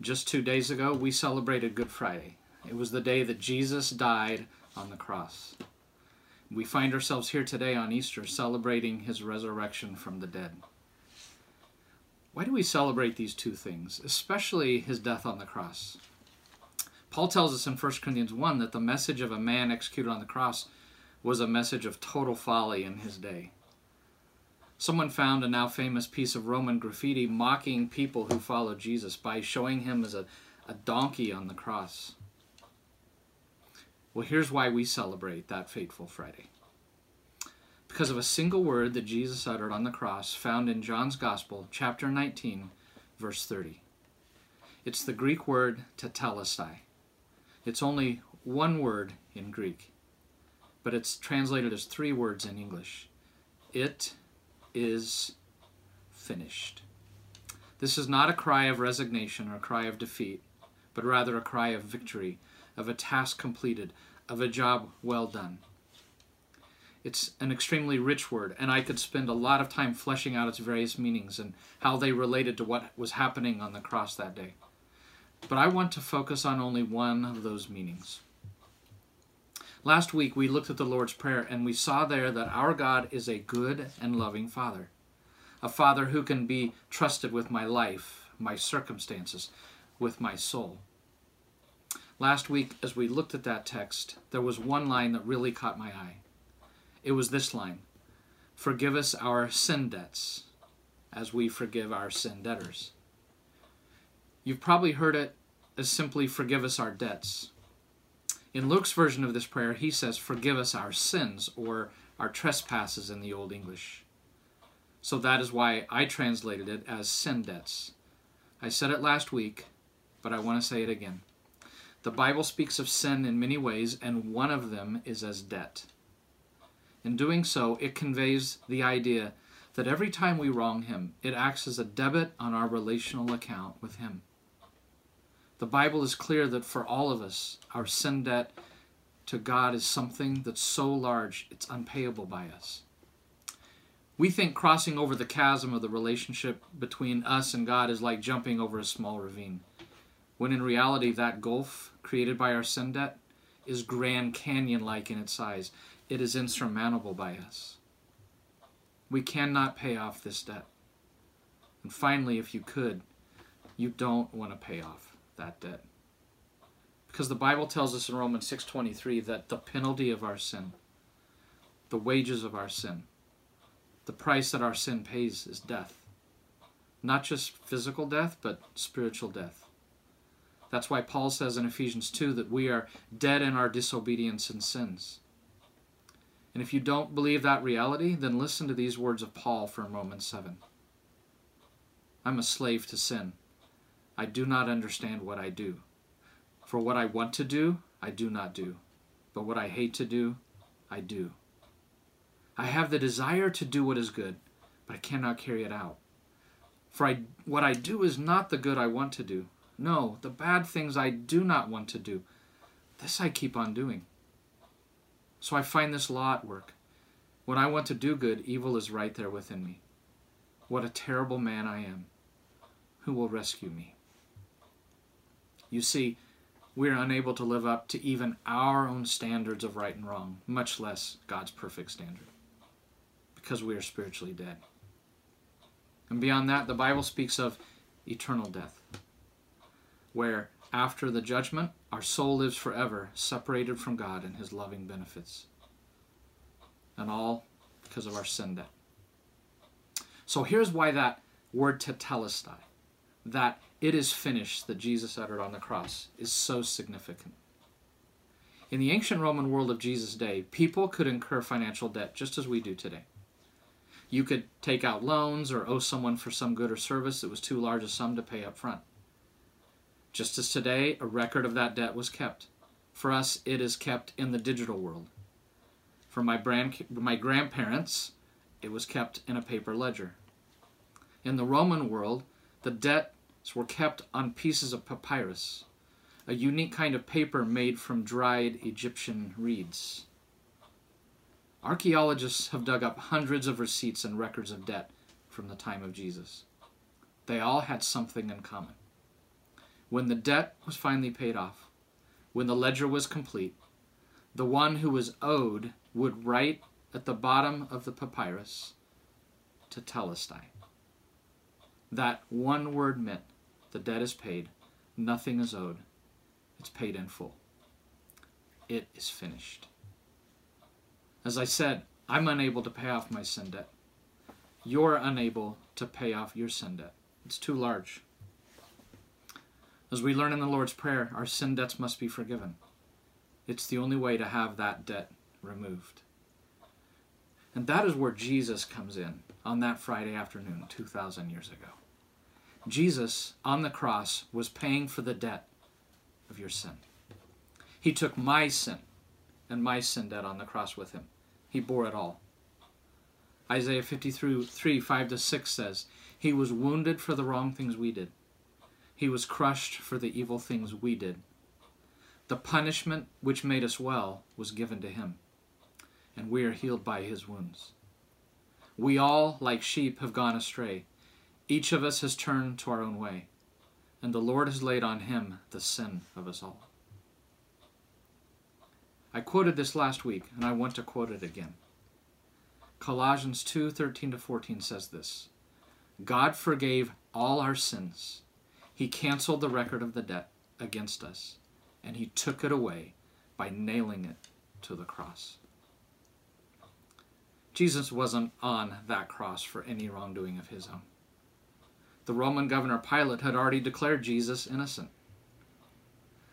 Just two days ago, we celebrated Good Friday. It was the day that Jesus died on the cross. We find ourselves here today on Easter celebrating his resurrection from the dead. Why do we celebrate these two things, especially his death on the cross? Paul tells us in 1 Corinthians 1 that the message of a man executed on the cross was a message of total folly in his day. Someone found a now famous piece of Roman graffiti mocking people who followed Jesus by showing him as a, a donkey on the cross. Well, here's why we celebrate that fateful Friday. Because of a single word that Jesus uttered on the cross found in John's Gospel, chapter 19, verse 30. It's the Greek word tetelestai. It's only one word in Greek, but it's translated as three words in English. It is finished. This is not a cry of resignation or a cry of defeat, but rather a cry of victory, of a task completed, of a job well done. It's an extremely rich word, and I could spend a lot of time fleshing out its various meanings and how they related to what was happening on the cross that day. But I want to focus on only one of those meanings. Last week we looked at the Lord's Prayer and we saw there that our God is a good and loving Father. A Father who can be trusted with my life, my circumstances, with my soul. Last week, as we looked at that text, there was one line that really caught my eye. It was this line Forgive us our sin debts, as we forgive our sin debtors. You've probably heard it as simply forgive us our debts. In Luke's version of this prayer, he says, Forgive us our sins or our trespasses in the Old English. So that is why I translated it as sin debts. I said it last week, but I want to say it again. The Bible speaks of sin in many ways, and one of them is as debt. In doing so, it conveys the idea that every time we wrong Him, it acts as a debit on our relational account with Him. The Bible is clear that for all of us, our sin debt to God is something that's so large it's unpayable by us. We think crossing over the chasm of the relationship between us and God is like jumping over a small ravine, when in reality, that gulf created by our sin debt is Grand Canyon like in its size. It is insurmountable by us. We cannot pay off this debt. And finally, if you could, you don't want to pay off that debt. Because the Bible tells us in Romans 6:23 that the penalty of our sin, the wages of our sin, the price that our sin pays is death. Not just physical death, but spiritual death. That's why Paul says in Ephesians 2 that we are dead in our disobedience and sins. And if you don't believe that reality, then listen to these words of Paul from Romans 7. I'm a slave to sin. I do not understand what I do. For what I want to do, I do not do. But what I hate to do, I do. I have the desire to do what is good, but I cannot carry it out. For I, what I do is not the good I want to do. No, the bad things I do not want to do. This I keep on doing. So I find this law at work. When I want to do good, evil is right there within me. What a terrible man I am. Who will rescue me? You see, we are unable to live up to even our own standards of right and wrong, much less God's perfect standard, because we are spiritually dead. And beyond that, the Bible speaks of eternal death, where after the judgment, our soul lives forever, separated from God and His loving benefits. And all because of our sin debt. So here's why that word tetelestai, that it is finished that Jesus uttered on the cross is so significant. In the ancient Roman world of Jesus' day, people could incur financial debt just as we do today. You could take out loans or owe someone for some good or service that was too large a sum to pay up front. Just as today, a record of that debt was kept. For us, it is kept in the digital world. For my, brand, my grandparents, it was kept in a paper ledger. In the Roman world, the debt were kept on pieces of papyrus, a unique kind of paper made from dried Egyptian reeds. Archaeologists have dug up hundreds of receipts and records of debt from the time of Jesus. They all had something in common. When the debt was finally paid off, when the ledger was complete, the one who was owed would write at the bottom of the papyrus tetelestai. That one word meant the debt is paid, nothing is owed, it's paid in full. It is finished. As I said, I'm unable to pay off my sin debt. You're unable to pay off your sin debt. It's too large. As we learn in the Lord's Prayer, our sin debts must be forgiven. It's the only way to have that debt removed. And that is where Jesus comes in on that Friday afternoon 2,000 years ago. Jesus, on the cross, was paying for the debt of your sin. He took my sin and my sin debt on the cross with him. He bore it all. Isaiah 53 5 to 6 says, He was wounded for the wrong things we did. He was crushed for the evil things we did. The punishment which made us well was given to him, and we are healed by his wounds. We all, like sheep, have gone astray. Each of us has turned to our own way, and the Lord has laid on him the sin of us all. I quoted this last week, and I want to quote it again. Colossians 2 13 to 14 says this God forgave all our sins. He canceled the record of the debt against us, and He took it away by nailing it to the cross. Jesus wasn't on that cross for any wrongdoing of his own. The Roman governor Pilate had already declared Jesus innocent.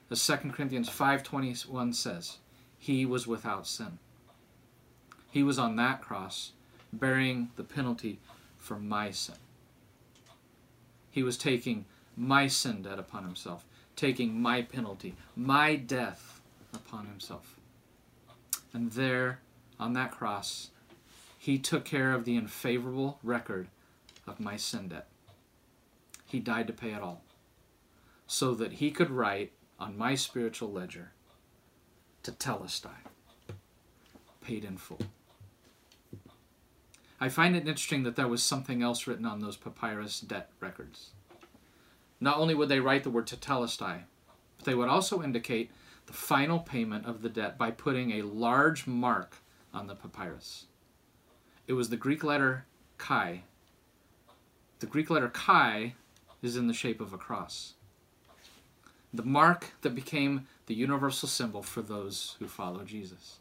As 2 Corinthians 5:21 says, he was without sin. He was on that cross, bearing the penalty for my sin. He was taking my sin debt upon himself, taking my penalty, my death upon himself. And there, on that cross, he took care of the unfavorable record of my sin debt. He died to pay it all, so that he could write on my spiritual ledger to tetelestai, paid in full. I find it interesting that there was something else written on those papyrus debt records. Not only would they write the word tetelestai, but they would also indicate the final payment of the debt by putting a large mark on the papyrus. It was the Greek letter chi. The Greek letter chi is in the shape of a cross. The mark that became the universal symbol for those who follow Jesus.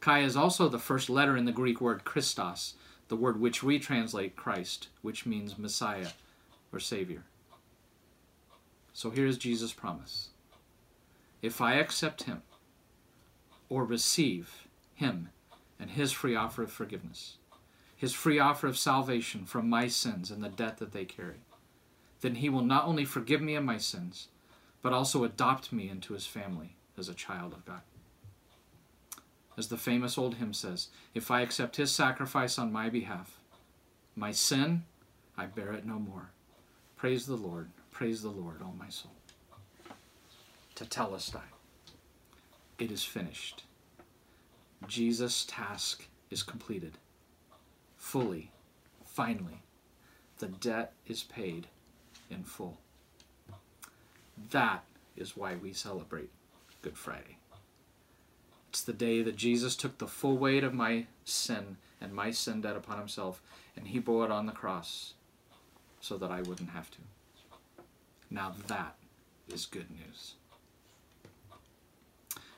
Chi is also the first letter in the Greek word Christos, the word which we translate Christ, which means Messiah or Savior. So here's Jesus' promise. If I accept him or receive him and his free offer of forgiveness, his free offer of salvation from my sins and the debt that they carry, then he will not only forgive me of my sins, but also adopt me into his family as a child of God. As the famous old hymn says, if I accept his sacrifice on my behalf, my sin, I bear it no more. Praise the Lord, praise the Lord, O my soul. To tell us, Tetelestai. It is finished. Jesus' task is completed. Fully, finally, the debt is paid in full. That is why we celebrate Good Friday. It's the day that Jesus took the full weight of my sin and my sin debt upon himself, and he bore it on the cross so that I wouldn't have to. Now that is good news.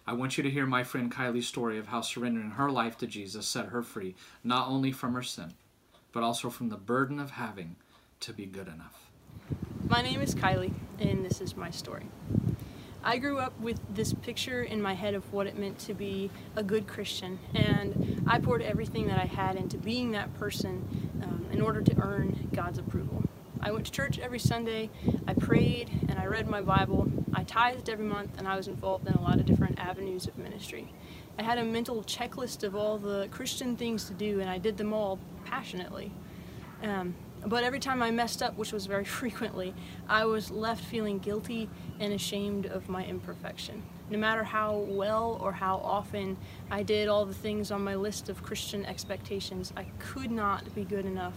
I want you to hear my friend Kylie's story of how surrendering her life to Jesus set her free, not only from her sin, but also from the burden of having to be good enough. My name is Kylie, and this is my story. I grew up with this picture in my head of what it meant to be a good Christian, and I poured everything that I had into being that person um, in order to earn God's approval. I went to church every Sunday, I prayed, and I read my Bible. I tithed every month, and I was involved in a lot of different avenues of ministry. I had a mental checklist of all the Christian things to do, and I did them all passionately. Um, but every time I messed up, which was very frequently, I was left feeling guilty and ashamed of my imperfection. No matter how well or how often I did all the things on my list of Christian expectations, I could not be good enough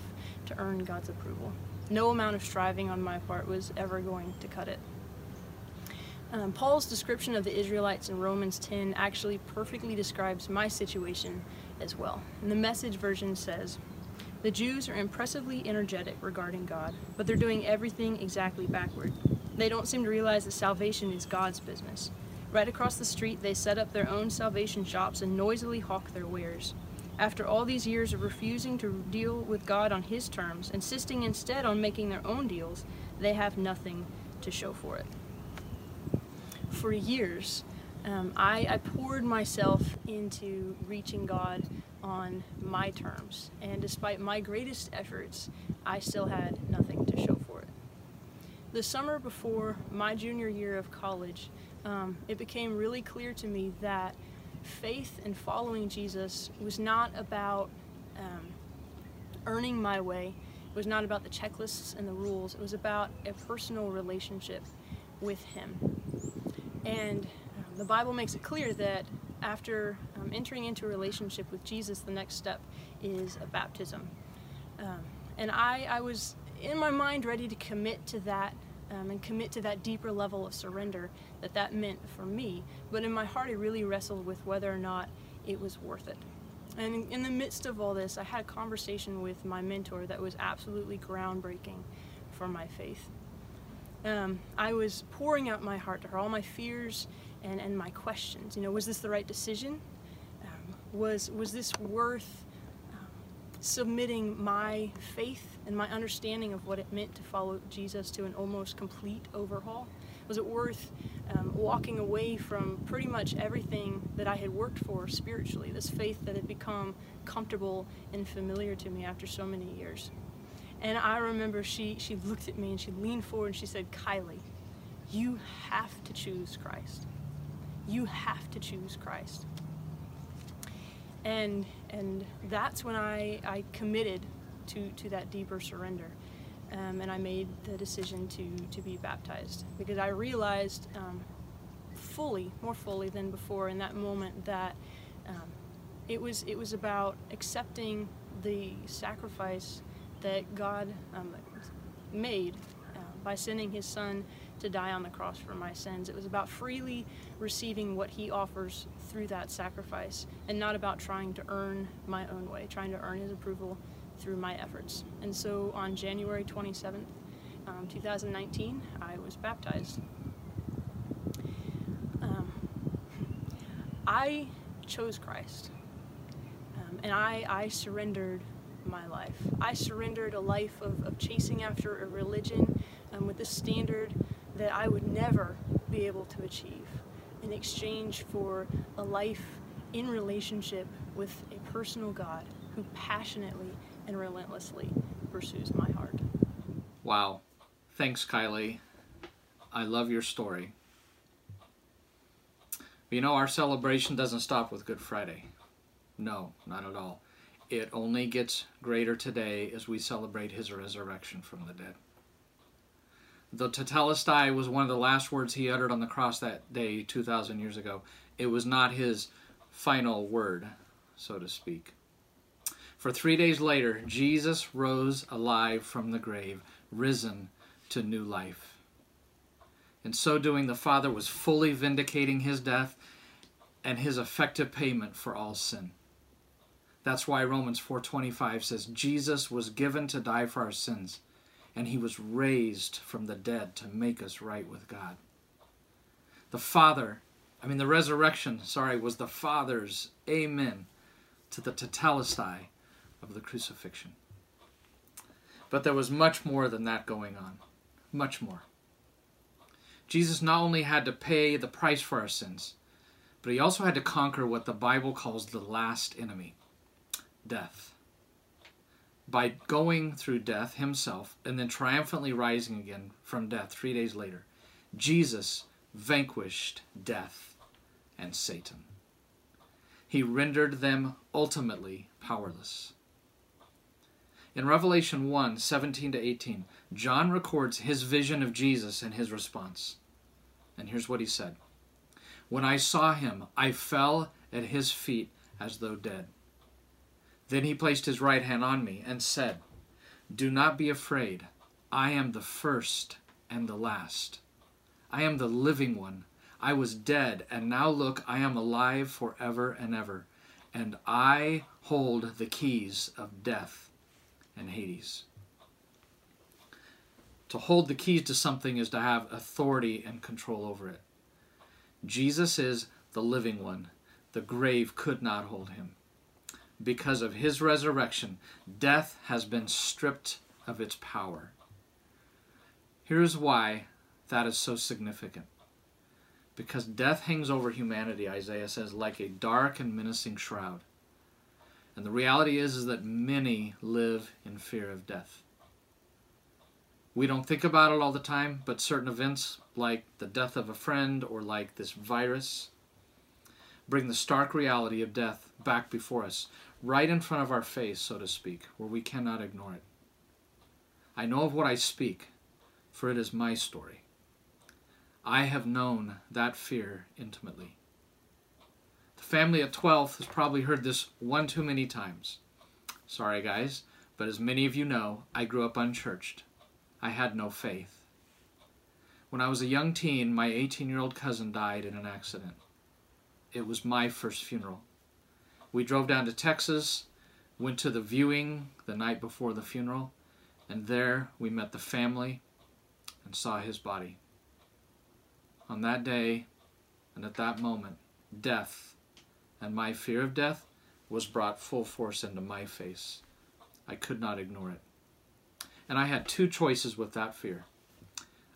to earn God's approval. No amount of striving on my part was ever going to cut it. Um, Paul's description of the Israelites in Romans 10 actually perfectly describes my situation as well. And the message version says, The Jews are impressively energetic regarding God, but they're doing everything exactly backward. They don't seem to realize that salvation is God's business. Right across the street, they set up their own salvation shops and noisily hawk their wares. After all these years of refusing to deal with God on His terms, insisting instead on making their own deals, they have nothing to show for it for years, um, I, I poured myself into reaching God on my terms. And despite my greatest efforts, I still had nothing to show for it. The summer before my junior year of college, um, it became really clear to me that faith and following Jesus was not about um, earning my way. It was not about the checklists and the rules. It was about a personal relationship with Him. And the Bible makes it clear that after um, entering into a relationship with Jesus, the next step is a baptism. Um, and I, I was in my mind ready to commit to that um, and commit to that deeper level of surrender that that meant for me. But in my heart, I really wrestled with whether or not it was worth it. And in, in the midst of all this, I had a conversation with my mentor that was absolutely groundbreaking for my faith um, I was pouring out my heart to her, all my fears and, and my questions. You know, was this the right decision? Um, was, was this worth um, submitting my faith and my understanding of what it meant to follow Jesus to an almost complete overhaul? Was it worth um, walking away from pretty much everything that I had worked for spiritually, this faith that had become comfortable and familiar to me after so many years? And I remember she, she looked at me and she leaned forward and she said, Kylie, you have to choose Christ. You have to choose Christ. And, and that's when I, I committed to, to that deeper surrender. Um, and I made the decision to, to be baptized because I realized um, fully, more fully than before in that moment that um, it, was, it was about accepting the sacrifice that God um, made uh, by sending his son to die on the cross for my sins. It was about freely receiving what he offers through that sacrifice and not about trying to earn my own way, trying to earn his approval through my efforts. And so on January 27th, um, 2019, I was baptized. Um, I chose Christ. Um, and I, I surrendered my life. I surrendered a life of, of chasing after a religion um, with a standard that I would never be able to achieve in exchange for a life in relationship with a personal God who passionately and relentlessly pursues my heart. Wow. Thanks, Kylie. I love your story. You know, our celebration doesn't stop with Good Friday. No, not at all. It only gets greater today as we celebrate his resurrection from the dead. The tetelestai was one of the last words he uttered on the cross that day 2,000 years ago. It was not his final word, so to speak. For three days later, Jesus rose alive from the grave, risen to new life. In so doing, the Father was fully vindicating his death and his effective payment for all sin. That's why Romans 4:25 says Jesus was given to die for our sins and he was raised from the dead to make us right with God. The Father, I mean the resurrection, sorry, was the Father's amen to the tetelestai of the crucifixion. But there was much more than that going on. Much more. Jesus not only had to pay the price for our sins, but he also had to conquer what the Bible calls the last enemy death. By going through death himself and then triumphantly rising again from death three days later, Jesus vanquished death and Satan. He rendered them ultimately powerless. In Revelation 1 17 to 18, John records his vision of Jesus and his response. And here's what he said When I saw him, I fell at his feet as though dead. Then he placed his right hand on me and said, Do not be afraid. I am the first and the last. I am the living one. I was dead, and now look, I am alive forever and ever, and I hold the keys of death and Hades. To hold the keys to something is to have authority and control over it. Jesus is the living one. The grave could not hold him. Because of his resurrection, death has been stripped of its power. Here's why that is so significant. Because death hangs over humanity, Isaiah says, like a dark and menacing shroud. And the reality is, is that many live in fear of death. We don't think about it all the time, but certain events, like the death of a friend or like this virus, bring the stark reality of death back before us, right in front of our face, so to speak, where we cannot ignore it. I know of what I speak, for it is my story. I have known that fear intimately. The family at 12th has probably heard this one too many times. Sorry, guys, but as many of you know, I grew up unchurched. I had no faith. When I was a young teen, my 18 year old cousin died in an accident. It was my first funeral. We drove down to Texas, went to the viewing the night before the funeral, and there we met the family and saw his body. On that day and at that moment, death and my fear of death was brought full force into my face. I could not ignore it. And I had two choices with that fear.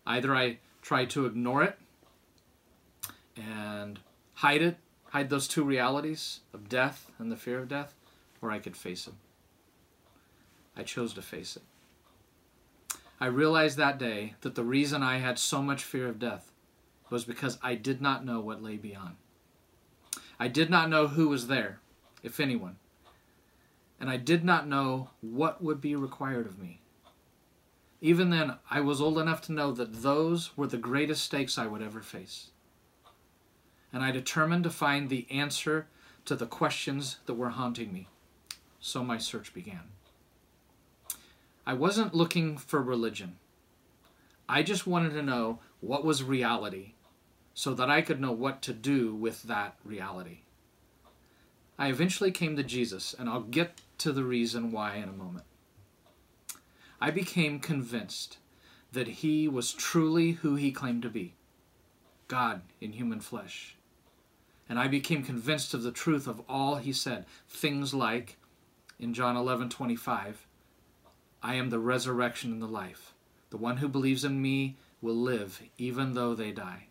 Either I tried to ignore it and hide it, hide those two realities of death and the fear of death, or I could face it. I chose to face it. I realized that day that the reason I had so much fear of death was because I did not know what lay beyond. I did not know who was there, if anyone, and I did not know what would be required of me. Even then, I was old enough to know that those were the greatest stakes I would ever face. And I determined to find the answer to the questions that were haunting me. So my search began. I wasn't looking for religion. I just wanted to know what was reality so that I could know what to do with that reality. I eventually came to Jesus, and I'll get to the reason why in a moment. I became convinced that he was truly who he claimed to be God in human flesh. And I became convinced of the truth of all he said. Things like, in John 11 25, I am the resurrection and the life. The one who believes in me will live even though they die.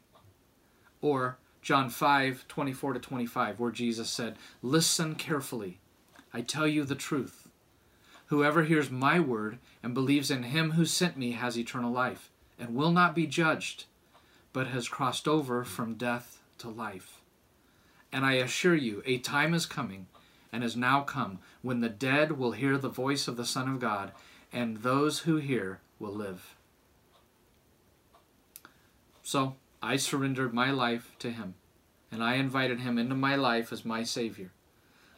Or John 5 24 to 25, where Jesus said, Listen carefully. I tell you the truth. Whoever hears my word and believes in him who sent me has eternal life, and will not be judged, but has crossed over from death to life. And I assure you, a time is coming, and has now come, when the dead will hear the voice of the Son of God, and those who hear will live. So I surrendered my life to him, and I invited him into my life as my Savior,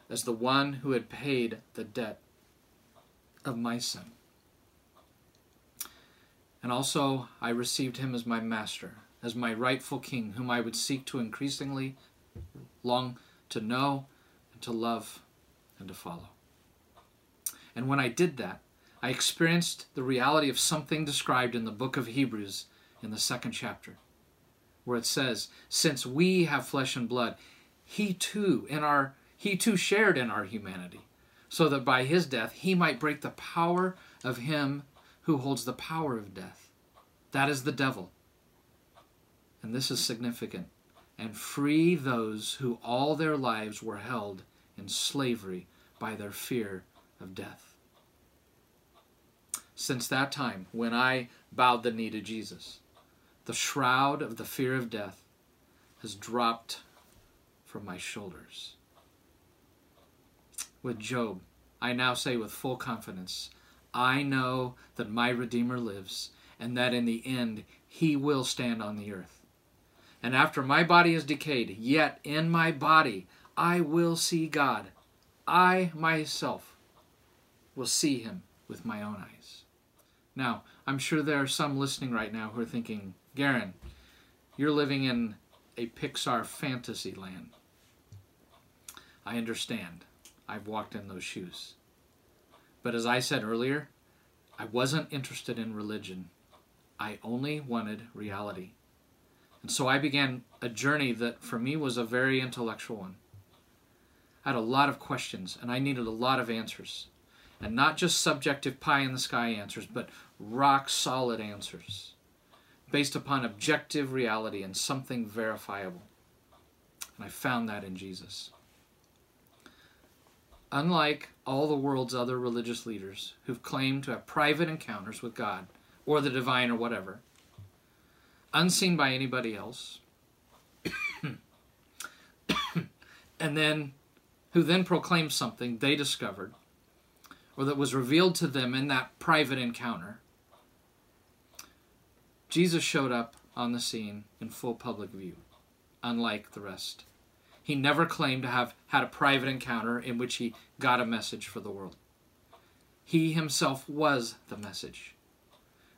as the one who had paid the debt of my sin. And also, I received him as my master, as my rightful king, whom I would seek to increasingly long to know and to love and to follow. And when I did that, I experienced the reality of something described in the book of Hebrews in the second chapter, where it says, Since we have flesh and blood, he too in our he too shared in our humanity so that by his death he might break the power of him who holds the power of death. That is the devil. And this is significant. And free those who all their lives were held in slavery by their fear of death. Since that time, when I bowed the knee to Jesus, the shroud of the fear of death has dropped from my shoulders with Job, I now say with full confidence, I know that my Redeemer lives, and that in the end he will stand on the earth. And after my body is decayed, yet in my body I will see God. I myself will see him with my own eyes. Now, I'm sure there are some listening right now who are thinking, Garen, you're living in a Pixar fantasy land. I understand. I've walked in those shoes. But as I said earlier, I wasn't interested in religion. I only wanted reality. And so I began a journey that for me was a very intellectual one. I had a lot of questions and I needed a lot of answers. And not just subjective pie in the sky answers, but rock solid answers based upon objective reality and something verifiable. And I found that in Jesus. Unlike all the world's other religious leaders who've claimed to have private encounters with God or the divine or whatever, unseen by anybody else, and then who then proclaimed something they discovered or that was revealed to them in that private encounter, Jesus showed up on the scene in full public view, unlike the rest. He never claimed to have had a private encounter in which he got a message for the world. He himself was the message.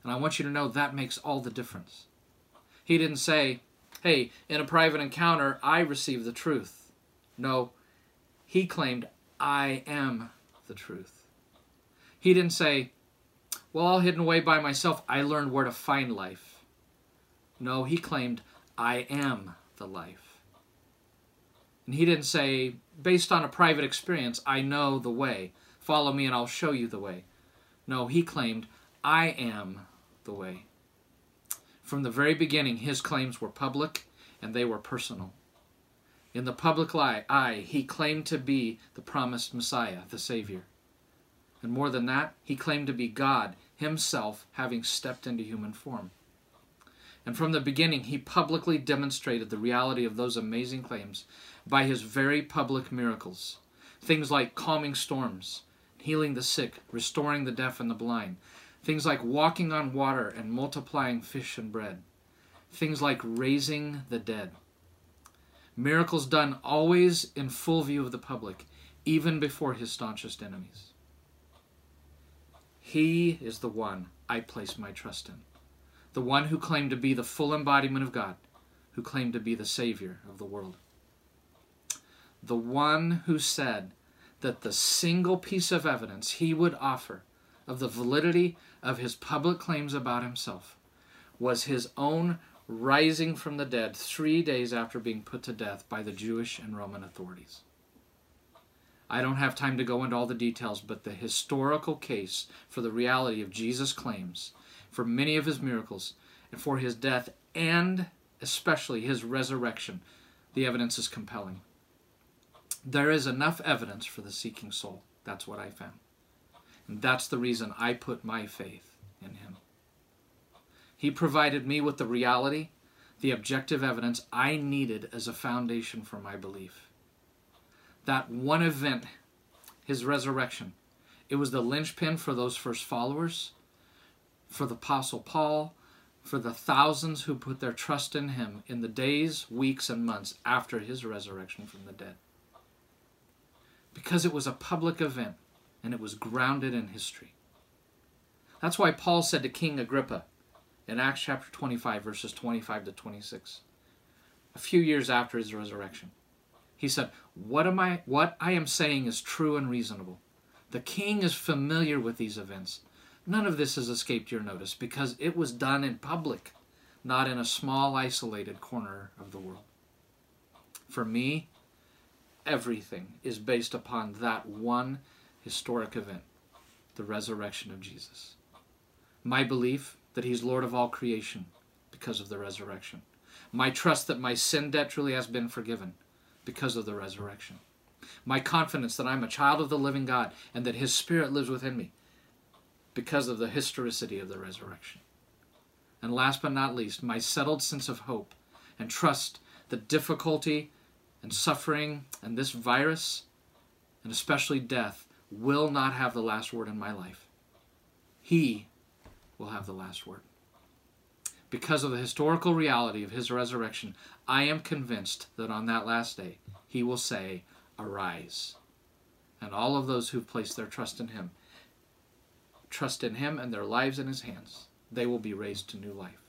And I want you to know that makes all the difference. He didn't say, hey, in a private encounter, I received the truth. No, he claimed, I am the truth. He didn't say, well, all hidden away by myself, I learned where to find life. No, he claimed, I am the life. And he didn't say, based on a private experience, I know the way. Follow me and I'll show you the way. No, he claimed, I am the way. From the very beginning, his claims were public and they were personal. In the public eye, he claimed to be the promised Messiah, the Savior. And more than that, he claimed to be God himself having stepped into human form. And from the beginning, he publicly demonstrated the reality of those amazing claims by his very public miracles. Things like calming storms, healing the sick, restoring the deaf and the blind. Things like walking on water and multiplying fish and bread. Things like raising the dead. Miracles done always in full view of the public, even before his staunchest enemies. He is the one I place my trust in. The one who claimed to be the full embodiment of God, who claimed to be the Savior of the world. The one who said that the single piece of evidence he would offer of the validity of his public claims about himself was his own rising from the dead three days after being put to death by the Jewish and Roman authorities. I don't have time to go into all the details, but the historical case for the reality of Jesus' claims, for many of his miracles, and for his death, and especially his resurrection, the evidence is compelling. There is enough evidence for the seeking soul. That's what I found. And that's the reason I put my faith in him. He provided me with the reality, the objective evidence I needed as a foundation for my belief that one event, his resurrection, it was the linchpin for those first followers, for the Apostle Paul, for the thousands who put their trust in him in the days, weeks, and months after his resurrection from the dead. Because it was a public event and it was grounded in history. That's why Paul said to King Agrippa in Acts chapter 25, verses 25 to 26, a few years after his resurrection. He said, what, am I, what I am saying is true and reasonable. The king is familiar with these events. None of this has escaped your notice because it was done in public, not in a small, isolated corner of the world. For me, everything is based upon that one historic event the resurrection of Jesus. My belief that He's Lord of all creation because of the resurrection. My trust that my sin debt truly has been forgiven because of the resurrection. My confidence that I'm a child of the living God and that His Spirit lives within me because of the historicity of the resurrection. And last but not least, my settled sense of hope and trust that difficulty and suffering and this virus, and especially death, will not have the last word in my life. He will have the last word. Because of the historical reality of his resurrection, I am convinced that on that last day, he will say, Arise. And all of those who've placed their trust in him, trust in him and their lives in his hands, they will be raised to new life,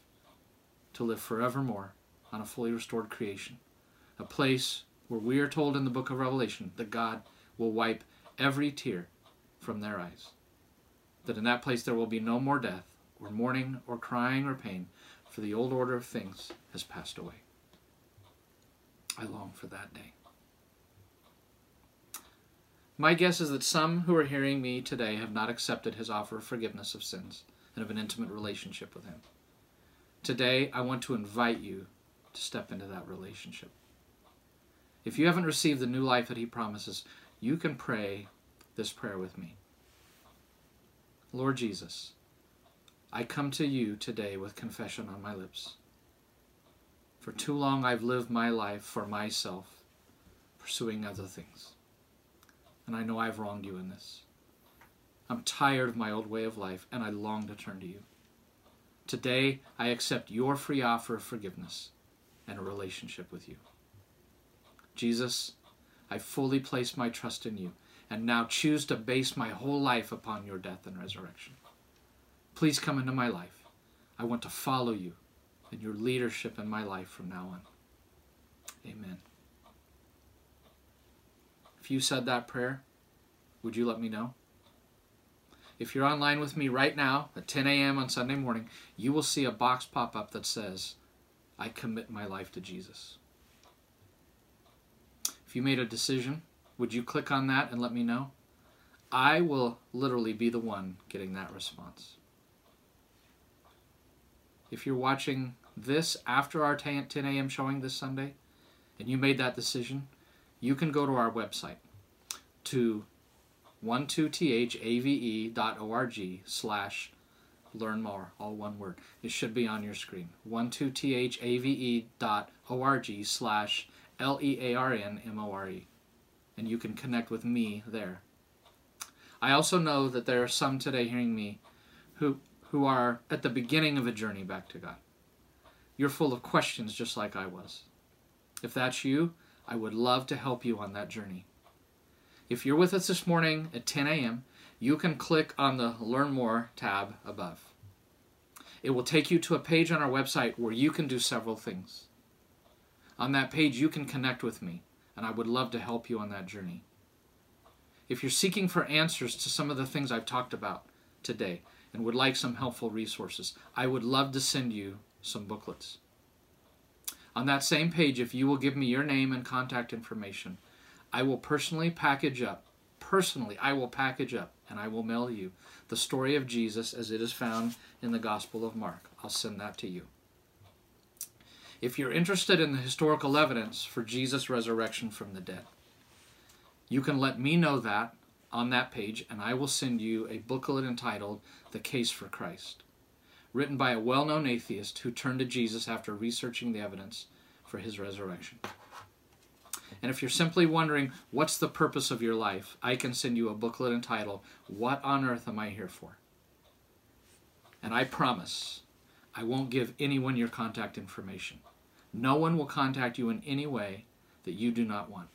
to live forevermore on a fully restored creation, a place where we are told in the book of Revelation that God will wipe every tear from their eyes. That in that place there will be no more death, or mourning, or crying, or pain, for the old order of things has passed away. I long for that day. My guess is that some who are hearing me today have not accepted his offer of forgiveness of sins and of an intimate relationship with him. Today, I want to invite you to step into that relationship. If you haven't received the new life that he promises, you can pray this prayer with me. Lord Jesus, I come to you today with confession on my lips. For too long I've lived my life for myself, pursuing other things and I know I've wronged you in this. I'm tired of my old way of life, and I long to turn to you. Today, I accept your free offer of forgiveness and a relationship with you. Jesus, I fully place my trust in you and now choose to base my whole life upon your death and resurrection. Please come into my life. I want to follow you and your leadership in my life from now on. Amen. If you said that prayer, would you let me know? If you're online with me right now at 10 a.m. on Sunday morning, you will see a box pop up that says, I commit my life to Jesus. If you made a decision, would you click on that and let me know? I will literally be the one getting that response. If you're watching this after our 10 a.m. showing this Sunday and you made that decision, you can go to our website to 12thave.org slash learn more, all one word. It should be on your screen. 12thave.org slash L-E-A-R-N-M-O-R-E. And you can connect with me there. I also know that there are some today hearing me who, who are at the beginning of a journey back to God. You're full of questions just like I was. If that's you, I would love to help you on that journey. If you're with us this morning at 10 a.m., you can click on the Learn More tab above. It will take you to a page on our website where you can do several things. On that page, you can connect with me, and I would love to help you on that journey. If you're seeking for answers to some of the things I've talked about today and would like some helpful resources, I would love to send you some booklets. On that same page, if you will give me your name and contact information, I will personally package up, personally, I will package up and I will mail you the story of Jesus as it is found in the Gospel of Mark. I'll send that to you. If you're interested in the historical evidence for Jesus' resurrection from the dead, you can let me know that on that page, and I will send you a booklet entitled The Case for Christ written by a well known atheist who turned to Jesus after researching the evidence for his resurrection. And if you're simply wondering what's the purpose of your life, I can send you a booklet entitled, What on Earth Am I Here For? And I promise I won't give anyone your contact information. No one will contact you in any way that you do not want.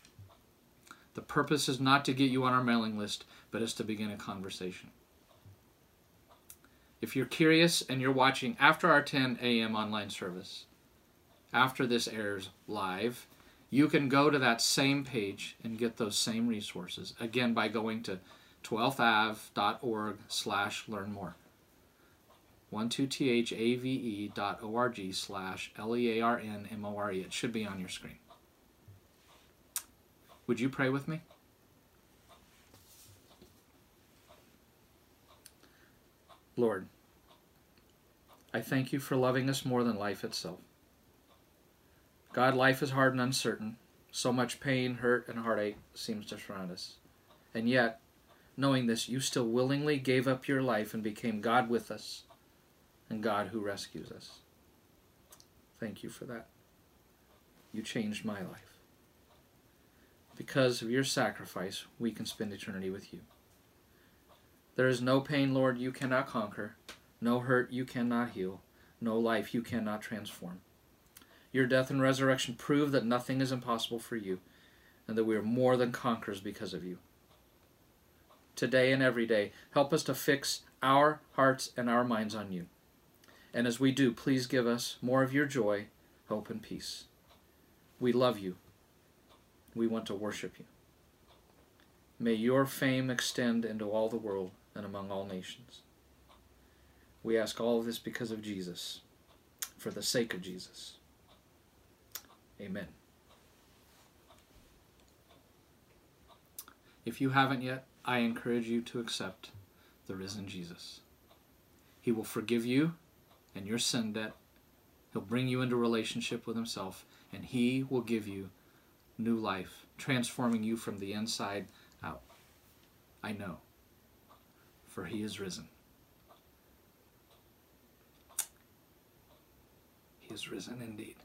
The purpose is not to get you on our mailing list, but is to begin a conversation. If you're curious and you're watching after our 10 a.m. online service, after this airs live, you can go to that same page and get those same resources, again, by going to 12thave.org slash learn more. 12thave.org slash L-E-A-R-N-M-O-R-E. It should be on your screen. Would you pray with me? Lord, I thank you for loving us more than life itself. God, life is hard and uncertain. So much pain, hurt, and heartache seems to surround us. And yet, knowing this, you still willingly gave up your life and became God with us and God who rescues us. Thank you for that. You changed my life. Because of your sacrifice, we can spend eternity with you. There is no pain, Lord, you cannot conquer, no hurt you cannot heal, no life you cannot transform. Your death and resurrection prove that nothing is impossible for you, and that we are more than conquerors because of you. Today and every day, help us to fix our hearts and our minds on you. And as we do, please give us more of your joy, hope, and peace. We love you. We want to worship you. May your fame extend into all the world and among all nations. We ask all of this because of Jesus, for the sake of Jesus. Amen. If you haven't yet, I encourage you to accept the risen Jesus. He will forgive you and your sin debt. He'll bring you into relationship with Himself, and He will give you new life, transforming you from the inside out. I know, for He is risen. He is risen indeed.